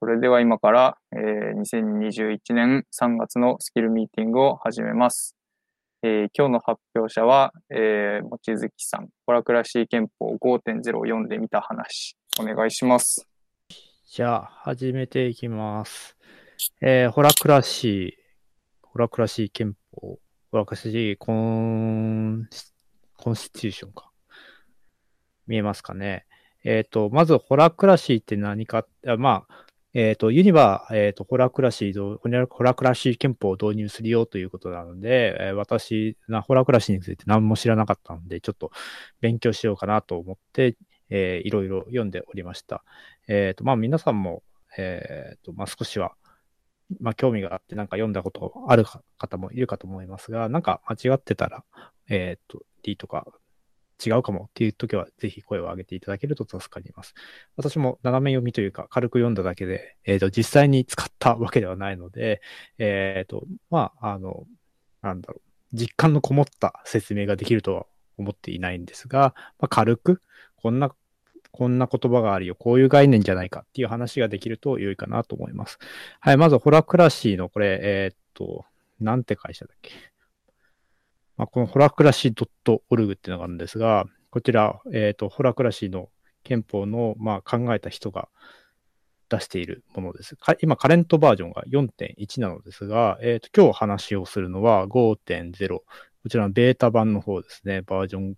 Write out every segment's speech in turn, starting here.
それでは今から、えー、2021年3月のスキルミーティングを始めます。えー、今日の発表者は、えー、望月さん、ホラクラシー憲法5.04で見た話、お願いします。じゃあ、始めていきます。えー、ホラクラシー、ホラクラシー憲法、ホラクラシーコン、コンスティューションか。見えますかね。えっ、ー、と、まず、ホラクラシーって何か、まあ、えっ、ー、と、ユニバー、えっ、ー、と、ホラークラシー、ホラークラシー憲法を導入するよということなので、えー、私な、ホラークラシーについて何も知らなかったので、ちょっと勉強しようかなと思って、えー、いろいろ読んでおりました。えっ、と、まあ、皆さんも、えっ、と、まあ、少しは、まあ、興味があってなんか読んだことある方もいるかと思いますが、なんか間違ってたら、えっ、と、D とか違うかもっていう時は、ぜひ声を上げていただけると助かります。私も斜め読みというか、軽く読んだだけで、えっ、ー、と、実際に使ったわけではないので、えっ、ー、と、まあ、あの、なんだろう、実感のこもった説明ができるとは思っていないんですが、まあ、軽く、こんな、こんな言葉があるよ、こういう概念じゃないかっていう話ができると良いかなと思います。はい、まず、ホラクラシーのこれ、えっ、と、なんて会社だっけ？まあ、このホラクラシー .org っていうのがあるんですが、こちら、えっ、ー、と、ホラクラシーの憲法の、まあ、考えた人が出しているものです。今、カレントバージョンが4.1なのですが、えっ、ー、と、今日話をするのは5.0。こちらのベータ版の方ですね。バージョン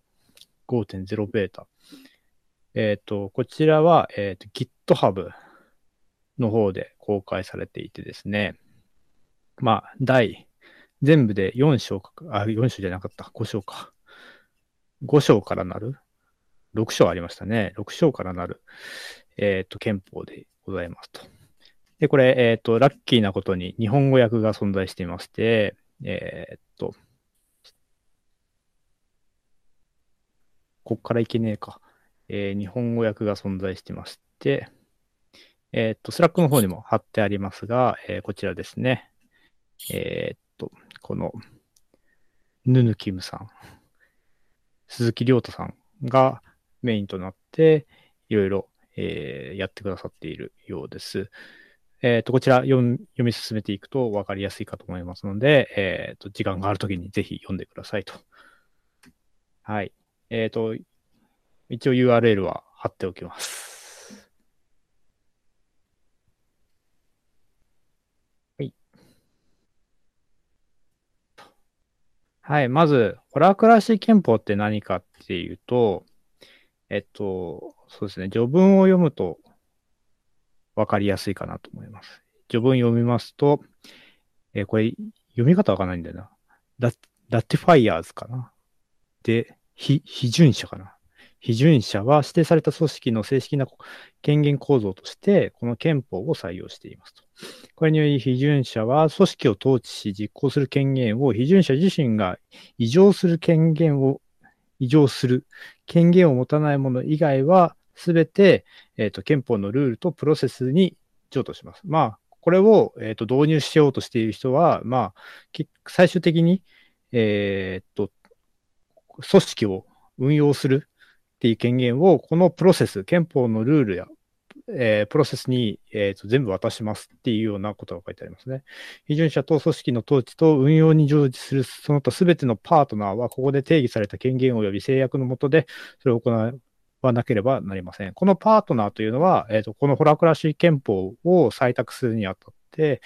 5.0ベータ。えっ、ー、と、こちらは、えっ、と、GitHub の方で公開されていてですね。まあ、第全部で4章か、あ、4章じゃなかった。5章か。5章からなる ?6 章ありましたね。6章からなる、えっ、ー、と、憲法でございますと。で、これ、えっ、ー、と、ラッキーなことに日本語訳が存在していまして、えっ、と、こっからいけねえか。えー、日本語訳が存在してまして、えっ、と、 Slack の方にも貼ってありますが、えー、こちらですね。えっ、この、ヌヌキムさん、鈴木亮太さんがメインとなって、いろいろ、え、やってくださっているようです。えっ、ー、と、こちら読み進めていくと分かりやすいかと思いますので、えっ、ー、と、時間があるときにぜひ読んでくださいと。はい。えっ、と、一応 URL は貼っておきます。はい。まず、ホラークラシー憲法って何かっていうと、えっと、そうですね。序文を読むと分かりやすいかなと思います。序文読みますと、えー、これ、読み方わかんないんだよな。ラ ratifiers かな。で、非、批准者かな。批准者は指定された組織の正式な権限構造として、この憲法を採用していますと。これにより、批准者は組織を統治し実行する権限を、批准者自身が委譲する権限を、委譲する権限を持たないもの以外は、すべて、えーと、憲法のルールとプロセスに譲渡します。まあ、これを、えーと、導入しようとしている人は、まあ、最終的に、えーと組織を運用するっていう権限を、このプロセス、憲法のルールや、えー、プロセスに、えーと、全部渡しますっていうようなことが書いてありますね。批准者と組織の統治と運用に従事するその他すべてのパートナーは、ここで定義された権限及び制約の下で、それを行わなければなりません。このパートナーというのは、えーと、このホラクラシー憲法を採択するにあたって、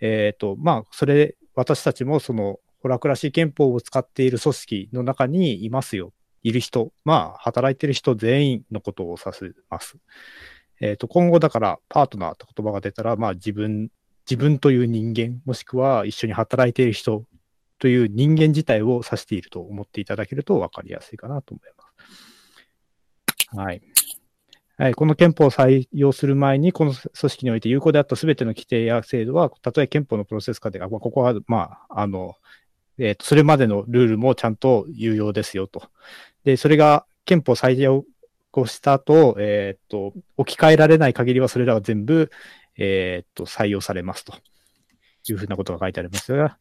え、ー、と、まあ、それ、私たちもそのホラクラシー憲法を使っている組織の中にいますよいる人、まあ、働いている人全員のことを指します。えっ、ー、と、今後だから、パートナーって言葉が出たら、まあ、自分、自分という人間、もしくは一緒に働いている人という人間自体を指していると思っていただけると分かりやすいかなと思います。はい。はい、この憲法を採用する前に、この組織において有効であったすべての規定や制度は、たとえ憲法のプロセス下で、ここは、まあ、あの、えっ、ー、と、それまでのルールもちゃんと有用ですよと。で、それが憲法採用をした後、えっ、と、置き換えられない限りはそれらは全部、えっ、と、採用されますというふうなことが書いてありますが、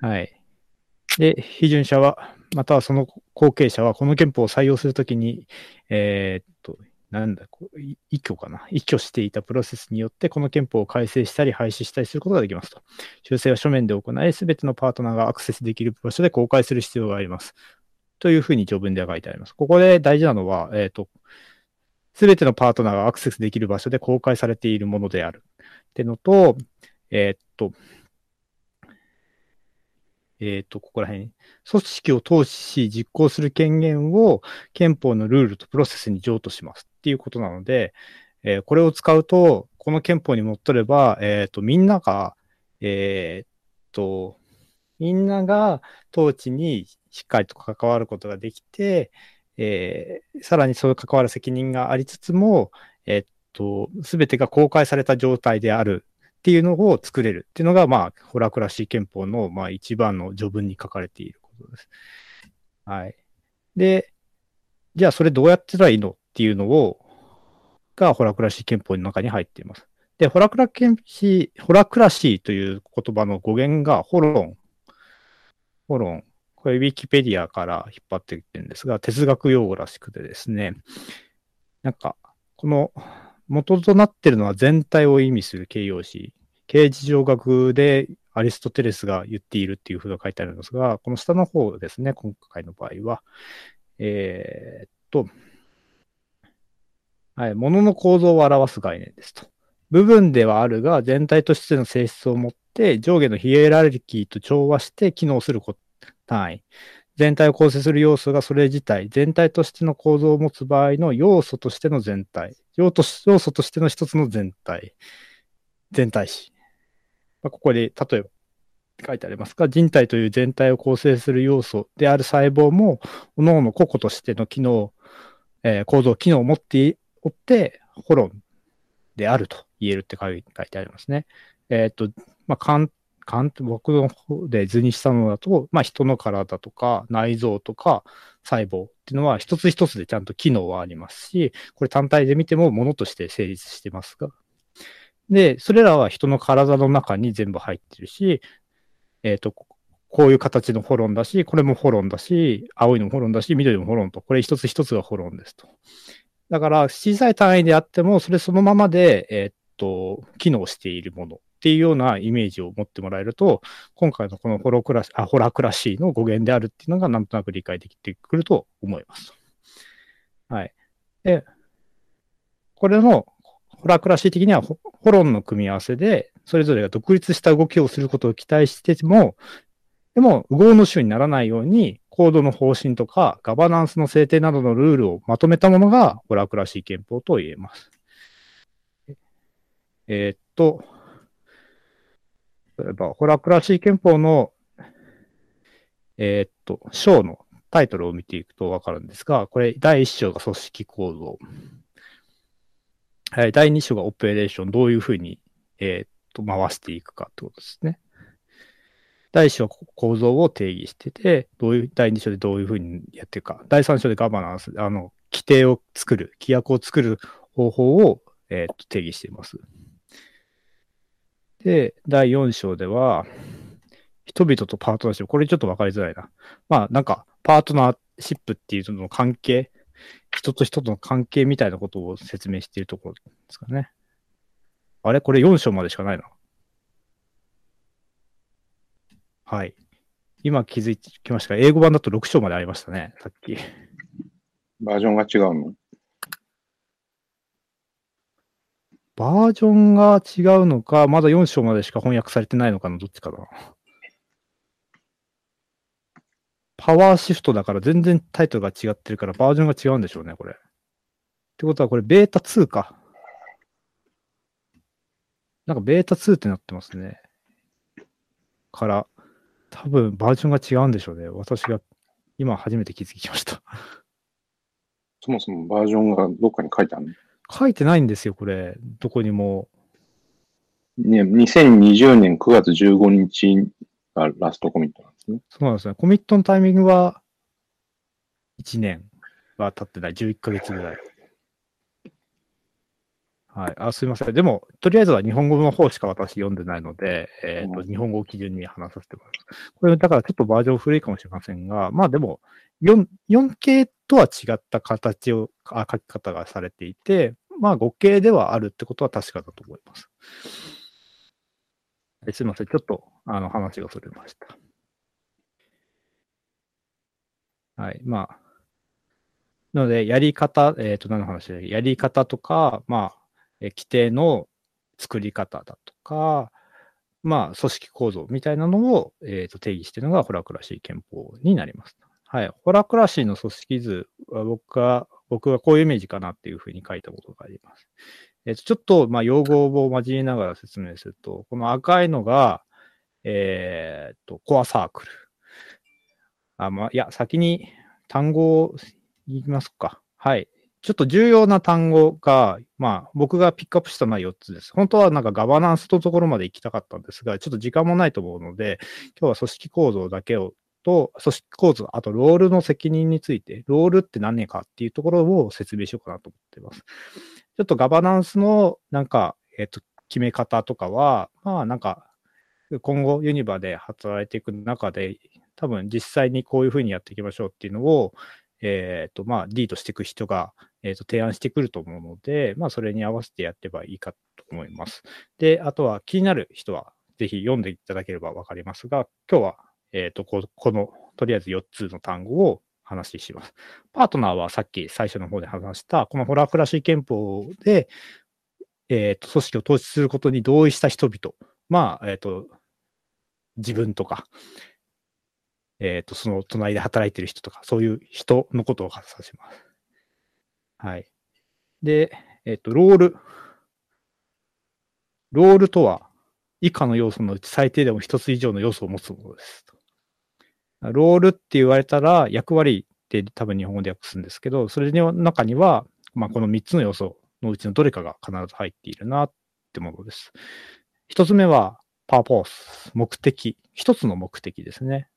はい。で、批准者は、またはその後継者は、この憲法を採用するときに、えっ、と、なんだ、こうい依拠かな。依拠していたプロセスによって、この憲法を改正したり廃止したりすることができますと。修正は書面で行い、すべてのパートナーがアクセスできる場所で公開する必要があります。というふうに序文では書いてあります。ここで大事なのは、えっ、ー、と、すべてのパートナーがアクセスできる場所で公開されているものである。ってのと、えっ、と、えっ、と、ここら辺、組織を投資し実行する権限を憲法のルールとプロセスに譲渡しますっていうことなので、えー、これを使うと、この憲法に戻れば、えっ、と、みんなが、えっと、みんなが統治にしっかりと関わることができて、えー、さらにそう関わる責任がありつつも、えっと、すべてが公開された状態であるっていうのを作れるっていうのが、まあ、ホラクラシー憲法の、まあ、一番の序文に書かれていることです。はい。で、じゃあそれどうやってたらいいのっていうのを、がホラクラシー憲法の中に入っています。で、ホラクラシー、ホラクラシーという言葉の語源がホロン。ホロン。これウィキペディアから引っ張ってきてるんですが、哲学用語らしくてですね、なんか、この元となってるのは全体を意味する形容詞。形事情学でアリストテレスが言っているっていうふうが書いてあるんですが、この下の方ですね、今回の場合は。えー、っと、はい、物の構造を表す概念ですと。部分ではあるが、全体としての性質を持って、上下のヒエラルキーと調和して機能すること単位。全体を構成する要素がそれ自体、全体としての構造を持つ場合の要素としての全体。要要素としての一つの全体。全体詞。まあ、ここで、例えば、書いてありますが、人体という全体を構成する要素である細胞も、各々個々としての機能、えー、構造、機能を持っておって、ホロンであると言えるって書いてありますね。えっ、と、まあ、簡簡僕の方で図にしたのだと、まあ、人の体とか内臓とか細胞っていうのは一つ一つでちゃんと機能はありますし、これ単体で見ても物として成立してますが。で、それらは人の体の中に全部入ってるし、えっ、ー、と、こういう形のホロンだし、これもホロンだし、青いのもホロンだし、緑もホロンと、これ一つ一つがホロンですと。だから、小さい単位であっても、それそのままで、えっ、と、機能しているものっていうようなイメージを持ってもらえると、今回のこのホロクラシあホラクラシーの語源であるっていうのがなんとなく理解できてくると思います。はい。で、これのホラクラシー的にはホロンの組み合わせで、それぞれが独立した動きをすることを期待しても、でも、合の種にならないように、コードの方針とか、ガバナンスの制定などのルールをまとめたものが、ホラクラシー憲法と言えます。えー、っと、例えば、ホラクラシー憲法の、えー、っと、章のタイトルを見ていくとわかるんですが、これ、第1章が組織構造。はい、第2章がオペレーション、どういうふうに、えー、っと、回していくかってことですね。第1章は構造を定義してて、どういう、第2章でどういうふうにやっていくか。第3章でガバナンス、あの、規定を作る、規約を作る方法を、えー、っと定義しています。で、第4章では、人々とパートナーシップ。これちょっと分かりづらいな。まあ、なんか、パートナーシップっていうのの関係、人と人との関係みたいなことを説明しているところですかね。あれ？これ4章までしかないな。はい。今気づきましたが、英語版だと6章までありましたね、さっき。バージョンが違うの？バージョンが違うのか、まだ4章までしか翻訳されてないのかのどっちかな。パワーシフトだから全然タイトルが違ってるからバージョンが違うんでしょうね、これ。ってことはこれベータ2か。なんかベータ2ってなってますね。から、多分バージョンが違うんでしょうね。私が今初めて気づきましたそもそもバージョンがどっかに書いてあるの？書いてないんですよ、これ。どこにも。ね、2020年9月15日がラストコミットなんですね。そうなんですね。コミットのタイミングは1年は経ってない。11ヶ月ぐらい。はい。あ、すいません。でも、とりあえずは日本語の方しか私読んでないので、えっ、と、うん日本語を基準に話させてもらいます。これ、だからちょっとバージョン古いかもしれませんが、まあでも、4、4K とは違った形を、あ書き方がされていて、まあ 5K ではあるってことは確かだと思います。すいません。ちょっと、あの、話がそれました。はい。まあ、なので、やり方、えっ、と、何の話で、やり方とか、まあ、え規定の作り方だとか、まあ、組織構造みたいなのを、えーと定義しているのがホラクラシー憲法になります。はい。ホラクラシーの組織図は僕は、僕はこういうイメージかなっていうふうに書いたことがあります。えっ、と、ちょっと、ま、用語を交えながら説明すると、この赤いのが、えっ、と、コアサークル。あ、ま、いや、先に単語を言いますか。はい。ちょっと重要な単語が、まあ、僕がピックアップしたのは4つです。本当はなんかガバナンスのところまで行きたかったんですが、ちょっと時間もないと思うので、今日は組織構造だけを、と、組織構造、あとロールの責任について、ロールって何年かっていうところを説明しようかなと思っています。ちょっとガバナンスのなんか、えっ、と、決め方とかは、まあなんか、今後ユニバで働いていく中で、多分実際にこういうふうにやっていきましょうっていうのを、えっ、と、まあ、リードしていく人が、えっ、と、提案してくると思うので、まあ、それに合わせてやってばいいかと思います。で、あとは気になる人は、ぜひ読んでいただければわかりますが、今日は、えっ、とこ、この、とりあえず4つの単語を話します。パートナーはさっき最初の方で話した、このホラークラシー憲法で、えっ、と、組織を統治することに同意した人々。まあ、えっ、と、自分とか、えっ、と、その隣で働いてる人とか、そういう人のことを指します。はい。で、えっ、と、ロール。ロールとは、以下の要素のうち最低でも一つ以上の要素を持つものです。ロールって言われたら、役割って多分日本語で訳すんですけど、それの中には、まあ、この3つの要素のうちのどれかが必ず入っているなってものです。一つ目は、パーポース、目的。一つの目的ですね。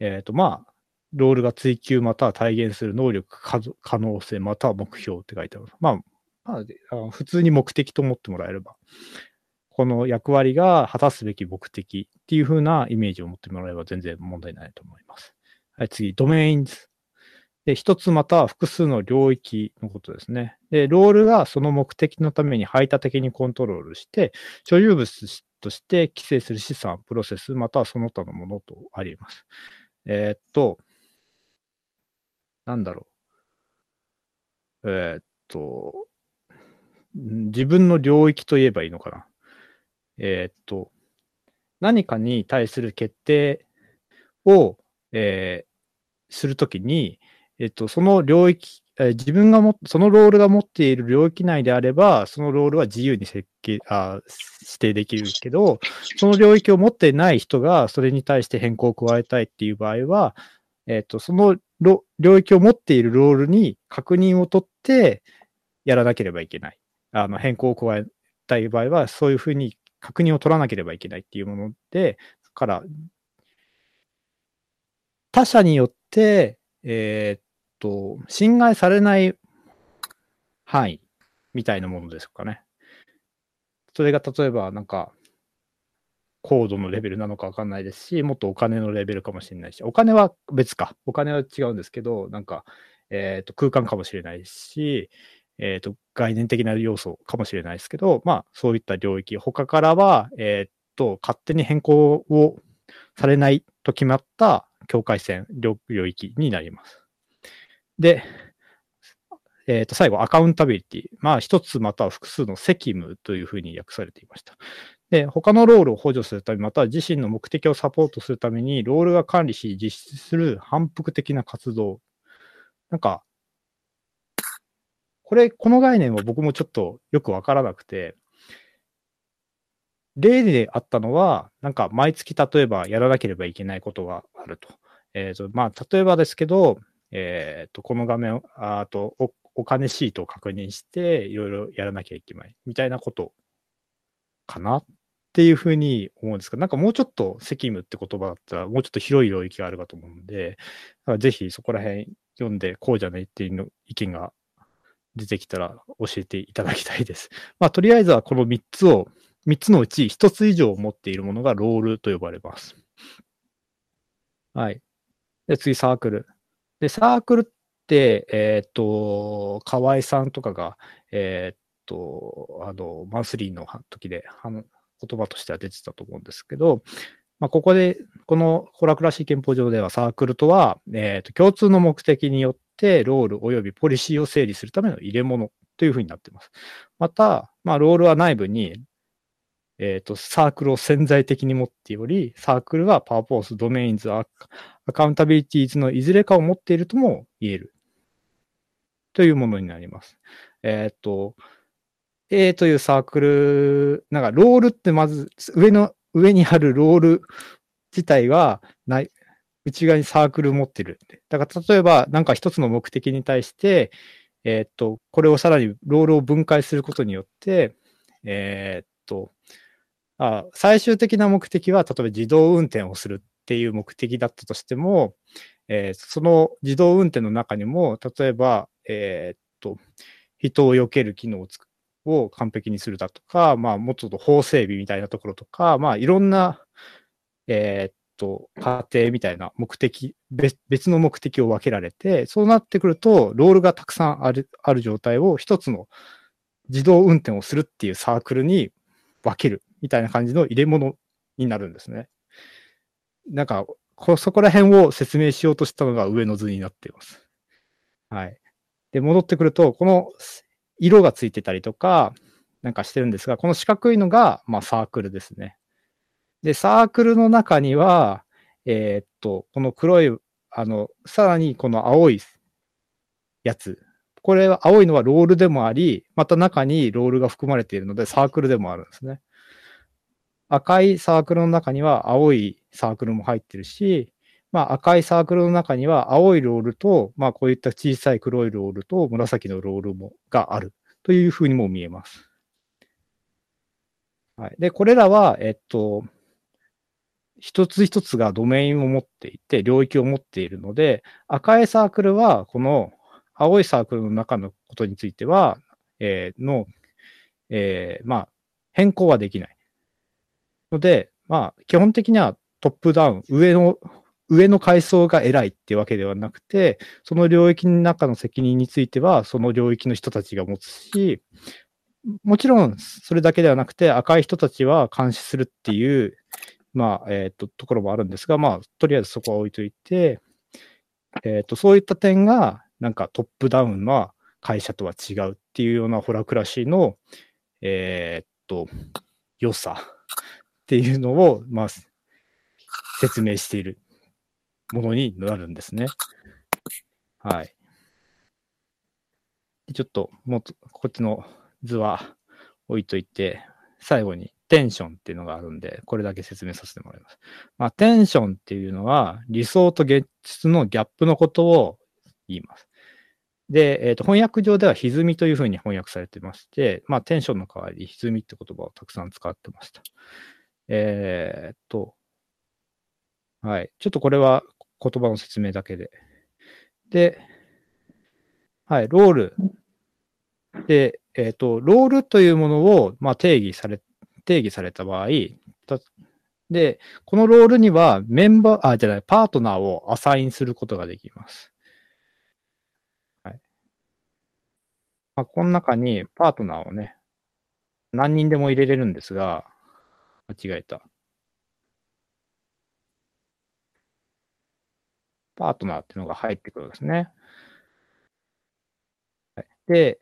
えっ、と、まあ、ロールが追求または体現する能力、可能性、または目標って書いてある。まあ、まあ、普通に目的と思ってもらえれば、この役割が果たすべき目的っていう風なイメージを持ってもらえば全然問題ないと思います。はい、次、ドメインズ。で、一つまた複数の領域のことですね。で、ロールがその目的のために排他的にコントロールして、所有物として規制する資産、プロセス、またはその他のものとあります。えーっと、なんだろう。えーっと、自分の領域と言えばいいのかな。えーっと、何かに対する決定を、えーするときに、えっと、その領域、え自分がも、そのロールが持っている領域内であれば、そのロールは自由に設計、あ指定できるけど、その領域を持っていない人がそれに対して変更を加えたいっていう場合は、えっ、と、その領域を持っているロールに確認を取ってやらなければいけない。あの、変更を加えたい場合は、そういうふうに確認を取らなければいけないっていうもので、だから、他者によって、えーっと、侵害されない範囲みたいなものですかね。それが例えば、なんか、高度のレベルなのかわかんないですし、もっとお金のレベルかもしれないし、お金は別か。お金は違うんですけど、なんか、えっ、と、空間かもしれないし、えっ、と、概念的な要素かもしれないですけど、まあ、そういった領域、他からは、えっ、と、勝手に変更をされないと決まった境界線、領域になります。で、えっ、と、最後、アカウンタビリティ。まあ、一つまたは複数の責務というふうに訳されていました。で、他のロールを補助するため、または自身の目的をサポートするために、ロールが管理し実施する反復的な活動。なんか、これ、この概念は僕もちょっとよくわからなくて、例であったのは、なんか毎月例えばやらなければいけないことがあると。えっ、と、まあ、例えばですけど、えっ、と、この画面を、あとお、お金シートを確認して、いろいろやらなきゃいけない、みたいなことかなっていうふうに思うんですが、なんかもうちょっと責務って言葉だったら、もうちょっと広い領域があるかと思うので、ぜひそこら辺読んで、こうじゃないっていうの意見が出てきたら教えていただきたいです。まあ、とりあえずはこの3つを、3つのうち1つ以上持っているものがロールと呼ばれます。はい。で、次、サークル。で、サークルって、えっ、と、河合さんとかが、えっ、と、あの、マンスリーの時で、言葉としては出てたと思うんですけど、まあ、ここで、このホラクラシー憲法上ではサークルとは、えっ、と、共通の目的によってて、ロール及びポリシーを整理するための入れ物というふうになっています。また、まあ、ロールは内部に、えっ、と、サークルを潜在的に持っており、サークルはパーポース、ドメインズ、アカウンタビリティーズのいずれかを持っているとも言える。というものになります。えっ、と、A というサークル、なんかロールってまず上の、上にあるロール自体はない、内側にサークル持ってるんで。だから例えばなんか一つの目的に対して、えっ、と、これをさらにロールを分解することによって、えっ、と、あ最終的な目的は、例えば自動運転をするっていう目的だったとしても、えーその自動運転の中にも、例えば、えーっと、人を避ける機能をつくを完璧にするだとか、まあ、もうちょっと法整備みたいなところとか、まあ、いろんな、えーっと、過程みたいな目的、別の目的を分けられて、そうなってくると、ロールがたくさんあるある状態を一つの自動運転をするっていうサークルに分けるみたいな感じの入れ物になるんですね。なんか、そこら辺を説明しようとしたのが上の図になっています。はい。で、戻ってくると、この色がついてたりとか、なんかしてるんですが、この四角いのが、まあ、サークルですね。で、サークルの中には、えーっと、この黒い、あの、さらにこの青いやつ。これは青いのはロールでもあり、また中にロールが含まれているので、サークルでもあるんですね。赤いサークルの中には青いサークルも入ってるし、まあ赤いサークルの中には青いロールと、まあこういった小さい黒いロールと紫のロールもがあるというふうにも見えます。はい。で、これらは、えっと、一つ一つがドメインを持っていて、領域を持っているので、赤いサークルは、この青いサークルの中のことについては、えーの、えーまあ、変更はできない。ので、まあ、基本的にはトップダウン、上の、上の階層が偉いっていうわけではなくて、その領域の中の責任については、その領域の人たちが持つし、もちろん、それだけではなくて、赤い人たちは監視するっていう、まあ、えっ、と、ところもあるんですが、まあ、とりあえずそこは置いといて、えっ、と、そういった点が、なんかトップダウンな会社とは違うっていうようなホラクラシーの、えっ、と、良さっていうのを、まあ、説明しているものになるんですね。はい。ちょっと、もっと、こっちの図は置いといて、最後にテンションっていうのがあるんで、これだけ説明させてもらいます。まあ、テンションっていうのは、理想と現実のギャップのことを言います。で、えっ、と、翻訳上では歪みというふうに翻訳されてまして、まあ、テンションの代わりに歪みって言葉をたくさん使ってました。えーっと、はい。ちょっとこれは言葉の説明だけで。で、はい、ロール。で、えーっと、ロールというものを、まあ、定義され、定義された場合、で、このロールにはメンバー、あ、じゃない、パートナーをアサインすることができます。はい。まあ、この中にパートナーをね、何人でも入れれるんですが、間違えた。パートナーっていうのが入ってくるんですね。で、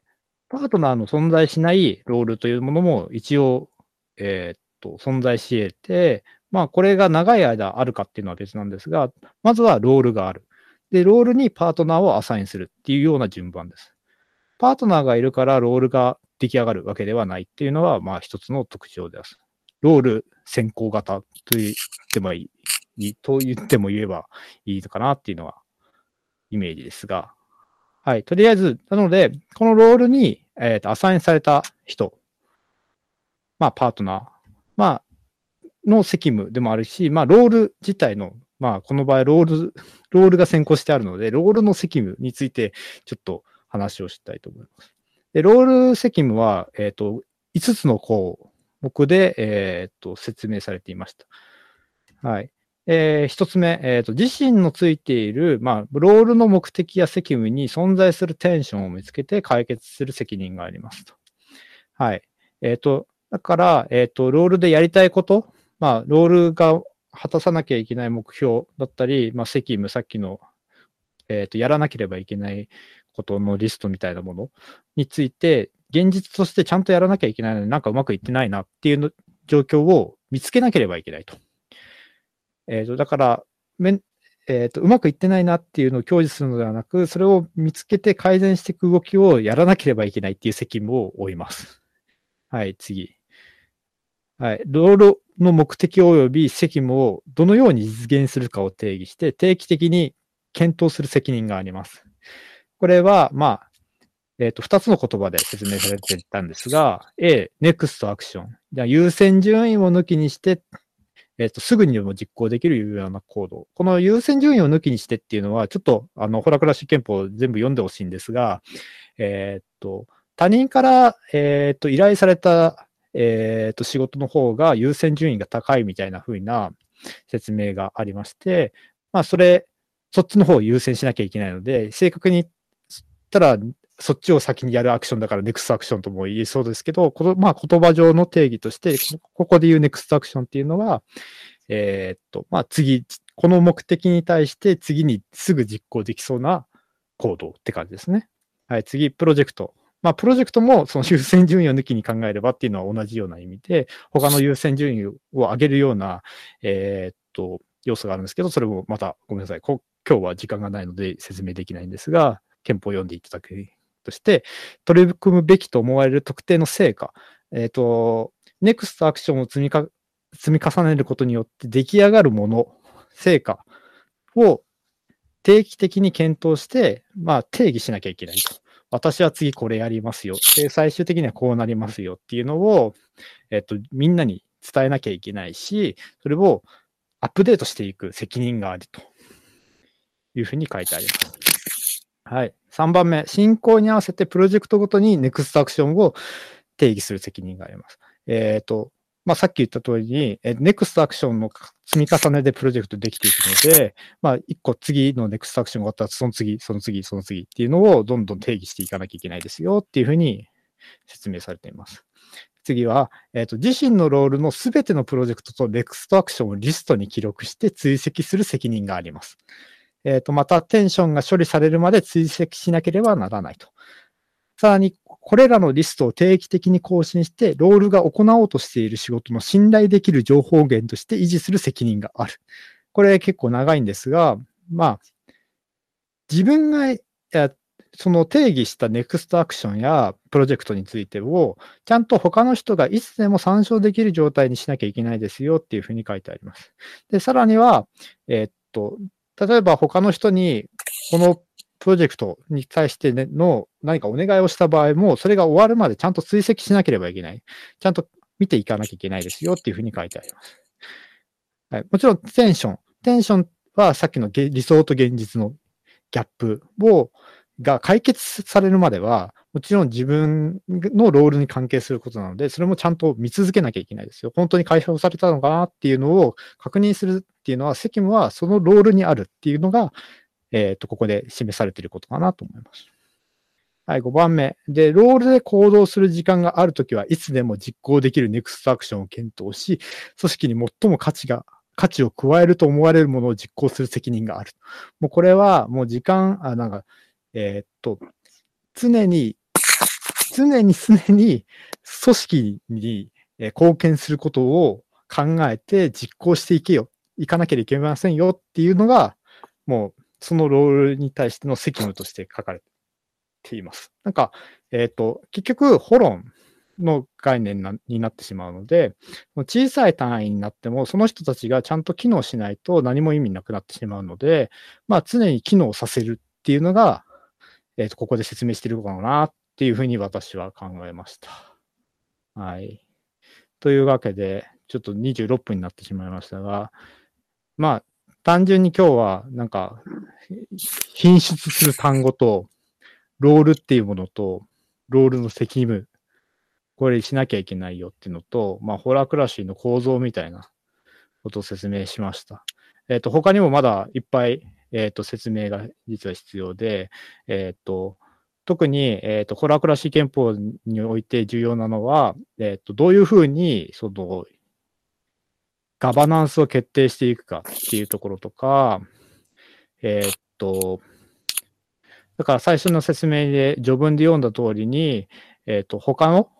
パートナーの存在しないロールというものも一応、えーっと、存在し得て、まあ、これが長い間あるかっていうのは別なんですが、まずはロールがある。で、ロールにパートナーをアサインするっていうような順番です。パートナーがいるからロールが出来上がるわけではないっていうのは、まあ一つの特徴です。ロール先行型と言ってもいい、と言っても言えばいいのかなっていうのはイメージですが、はい。とりあえず、なので、このロールに、えーとアサインされた人、まあ、パートナー、まあ、の責務でもあるし、まあ、ロール自体の、まあ、この場合、ロール、ロールが先行してあるので、ロールの責務について、ちょっと話をしたいと思います。で、ロール責務は、えっ、と、5つの項目で、えっ、と、説明されていました。はい。えー、一つ目、えっ、と、自身のついている、まあ、ロールの目的や責務に存在するテンションを見つけて解決する責任がありますと。はい。えっ、と、だから、えっ、と、ロールでやりたいこと、まあ、ロールが果たさなきゃいけない目標だったり、まあ、責務、さっきの、えっ、と、やらなければいけないことのリストみたいなものについて、現実としてちゃんとやらなきゃいけないのになんかうまくいってないなっていうの状況を見つけなければいけないと。えっ、ー、と、だから、めえっ、ー、と、うまくいってないなっていうのを享受するのではなく、それを見つけて改善していく動きをやらなければいけないっていう責務を負います。はい、次。はい。ロールの目的及び責務をどのように実現するかを定義して、定期的に検討する責任があります。これは、まあ、えっ、ー、と、二つの言葉で説明されていたんですが、A、next action。優先順位を抜きにして、えっ、ー、と、すぐにでも実行できるようなコード。この優先順位を抜きにしてっていうのは、ちょっと、あの、ホラクラシ憲法全部読んでほしいんですが、えっ、ー、と、他人から、えっ、と、依頼された、えっ、と、仕事の方が優先順位が高いみたいな風な説明がありまして、まあ、それ、そっちの方を優先しなきゃいけないので、正確に言ったら、そっちを先にやるアクションだからネクストアクションとも言えそうですけど、この、まあ、言葉上の定義として、ここで言うネクストアクションっていうのは、えー、っと、まあ、次、この目的に対して次にすぐ実行できそうな行動って感じですね。はい、次、プロジェクト。まあ、プロジェクトもその優先順位を抜きに考えればっていうのは同じような意味で、他の優先順位を上げるような、えー、っと、要素があるんですけど、それもまたごめんなさい。今日は時間がないので説明できないんですが、憲法を読んでいただくとして、取り組むべきと思われる特定の成果、えっ、ー、と、ネクストアクションを積みか積み重ねることによって出来上がるもの、成果を定期的に検討して、まあ定義しなきゃいけないと。私は次これやりますよ。で、最終的にはこうなりますよっていうのを、えっ、と、みんなに伝えなきゃいけないし、それをアップデートしていく責任があるというふうに書いてあります。はい。3番目、進行に合わせてプロジェクトごとにネクストアクションを定義する責任があります。えっ、ー、と、まあ、さっき言った通りに、えネクストアクションの積み重ねでプロジェクトできていくので、まあ、一個次のネクストアクションが終わったら、その次、その次、その次っていうのをどんどん定義していかなきゃいけないですよっていうふうに説明されています。次は、えっ、ー、と、自身のロールのすべてのプロジェクトとネクストアクションをリストに記録して追跡する責任があります。えっ、ー、と、またテンションが処理されるまで追跡しなければならないと。さらに、これらのリストを定期的に更新して、ロールが行おうとしている仕事の信頼できる情報源として維持する責任がある。これ結構長いんですが、まあ、自分が、その定義したネクストアクションやプロジェクトについてを、ちゃんと他の人がいつでも参照できる状態にしなきゃいけないですよっていうふうに書いてあります。で、さらには、えー、っと、例えば他の人に、このプロジェクトに対しての何かお願いをした場合も、それが終わるまでちゃんと追跡しなければいけない。ちゃんと見ていかなきゃいけないですよっていうふうに書いてあります。はい、もちろんテンション。テンションはさっきの理想と現実のギャップを、が解決されるまでは、もちろん自分のロールに関係することなので、それもちゃんと見続けなきゃいけないですよ。本当に解放されたのかなっていうのを確認するっていうのは、責務はそのロールにあるっていうのが、えっ、ー、と、ここで示されていることかなと思います。はい、5番目。で、ロールで行動する時間があるときはいつでも実行できるネクストアクションを検討し、組織に最も価値が、価値を加えると思われるものを実行する責任がある。もうこれはもう時間、あ、なんか、えー、っと、常に常に常に組織に貢献することを考えて実行していけよ、いかなければいけませんよっていうのが、もうそのロールに対しての責務として書かれています。なんか、えっ、ー、と、結局、ホロンの概念なになってしまうので、小さい単位になっても、その人たちがちゃんと機能しないと何も意味なくなってしまうので、まあ常に機能させるっていうのが、えっ、ー、と、ここで説明してることかなっていうふうに私は考えました。はい。というわけで、ちょっと26分になってしまいましたが、まあ、単純に今日は、なんか、品質する単語と、ロールっていうものと、ロールの責務、これしなきゃいけないよっていうのと、まあ、ホラークラシーの構造みたいなことを説明しました。えっ、と、他にもまだいっぱい、えっ、と、説明が実は必要で、えっ、と、特に、えっ、と、ホラークラシー憲法において重要なのは、えっ、と、どういうふうに、その、ガバナンスを決定していくかっていうところとか、えーっと、だから最初の説明で序文で読んだ通りに、えーっと、他の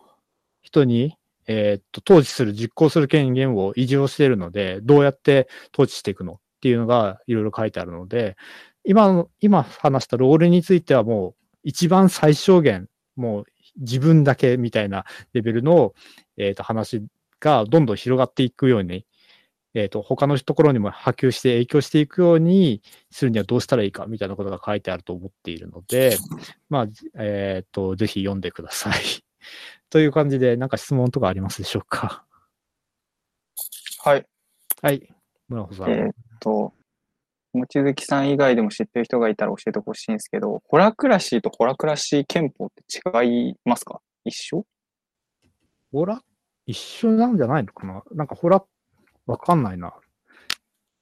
人に、えーっと、統治する、実行する権限を維持をしているので、どうやって統治していくのっていうのがいろいろ書いてあるので、今の、今話したロールについてはもう一番最小限、もう自分だけみたいなレベルの、えーっと、話がどんどん広がっていくようにえっ、と、他のところにも波及して影響していくようにするにはどうしたらいいかみたいなことが書いてあると思っているので、まあ、えっ、と、ぜひ読んでください。という感じで、なんか質問とかありますでしょうか？はい。はい。村穂さん。えーっと、望月さん以外でも知ってる人がいたら教えてほしいんですけど、ホラクラシーとホラクラシー憲法って違いますか？一緒？ホラ？一緒なんじゃないのかな？なんかホラ、わかんないな。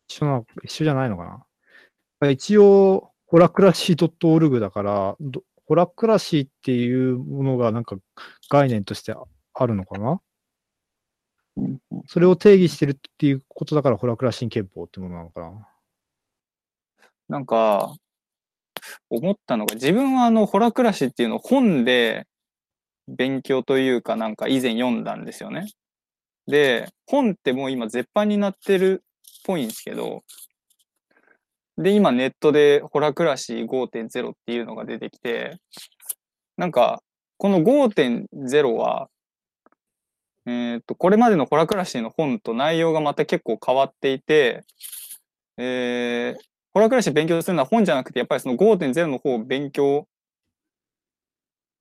一緒な、一緒じゃないのかな一応、ホラクラシー .org だから、ホラクラシーっていうものがなんか概念としてあるのかな？それを定義してるっていうことだから、ホラクラシー憲法ってものなのかな？なんか、思ったのが、自分はあの、ホラクラシーっていうのを本で勉強というかなんか以前読んだんですよね。で、本ってもう今絶版になってるっぽいんですけど、で、今ネットでホラクラシー5.0っていうのが出てきて、なんか、この5.0は、えっ、と、これまでのホラクラシーの本と内容がまた結構変わっていて、えー、ホラクラシー勉強するのは本じゃなくて、やっぱりその5.0の方を勉強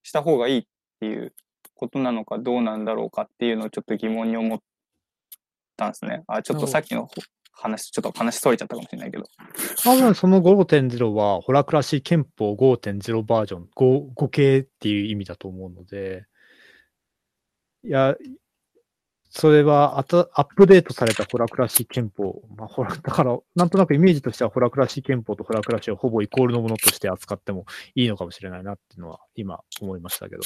した方がいいっていうことなのかどうなんだろうかっていうのをちょっと疑問に思ったんですね。あ、ちょっとさっきの話、ちょっと話それちゃったかもしれないけど。多分その5.0は、ホラクラシー憲法5.0バージョン、5, 5系っていう意味だと思うので、いや、それはあたアップデートされたホラクラシー憲法。まあ、ホラ だから、なんとなくイメージとしてはホラクラシー憲法とホラクラシーをほぼイコールのものとして扱ってもいいのかもしれないなっていうのは今思いましたけど。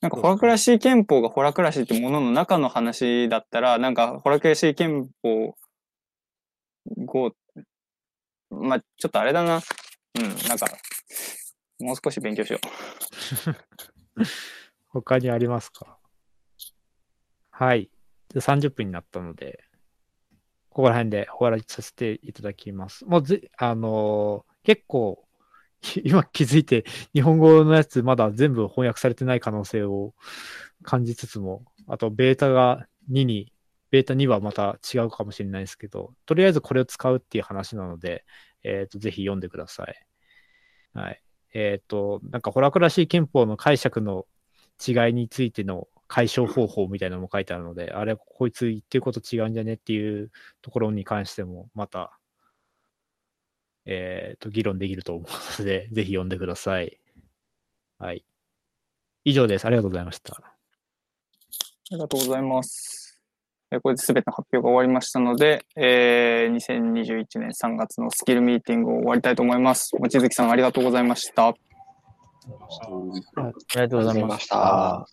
なんかホラクラシー憲法がホラクラシーってものの中の話だったら、なんかホラクラシー憲法5、まあちょっとあれだな。うん、なんか、もう少し勉強しよう。他にありますか？はい。で30分になったので、ここら辺で終わらさせていただきます。もうぜ、あのー結構、今気づいて、日本語のやつまだ全部翻訳されてない可能性を感じつつも、あとベータが2に、ベータ2はまた違うかもしれないですけど、とりあえずこれを使うっていう話なので、えっ、と、ぜひ読んでください。はい。えっ、と、なんかホラクラシー憲法の解釈の違いについての解消方法みたいなのも書いてあるので、あれ、こいつ言ってること違うんじゃねっていうところに関しても、また、えっ、と、議論できると思うので、ぜひ読んでください。はい。以上です。ありがとうございました。ありがとうございます。えーこれで全ての発表が終わりましたので、えー2021年3月のスキルミーティングを終わりたいと思います。望月さんありがとうございました。ありがとうございました。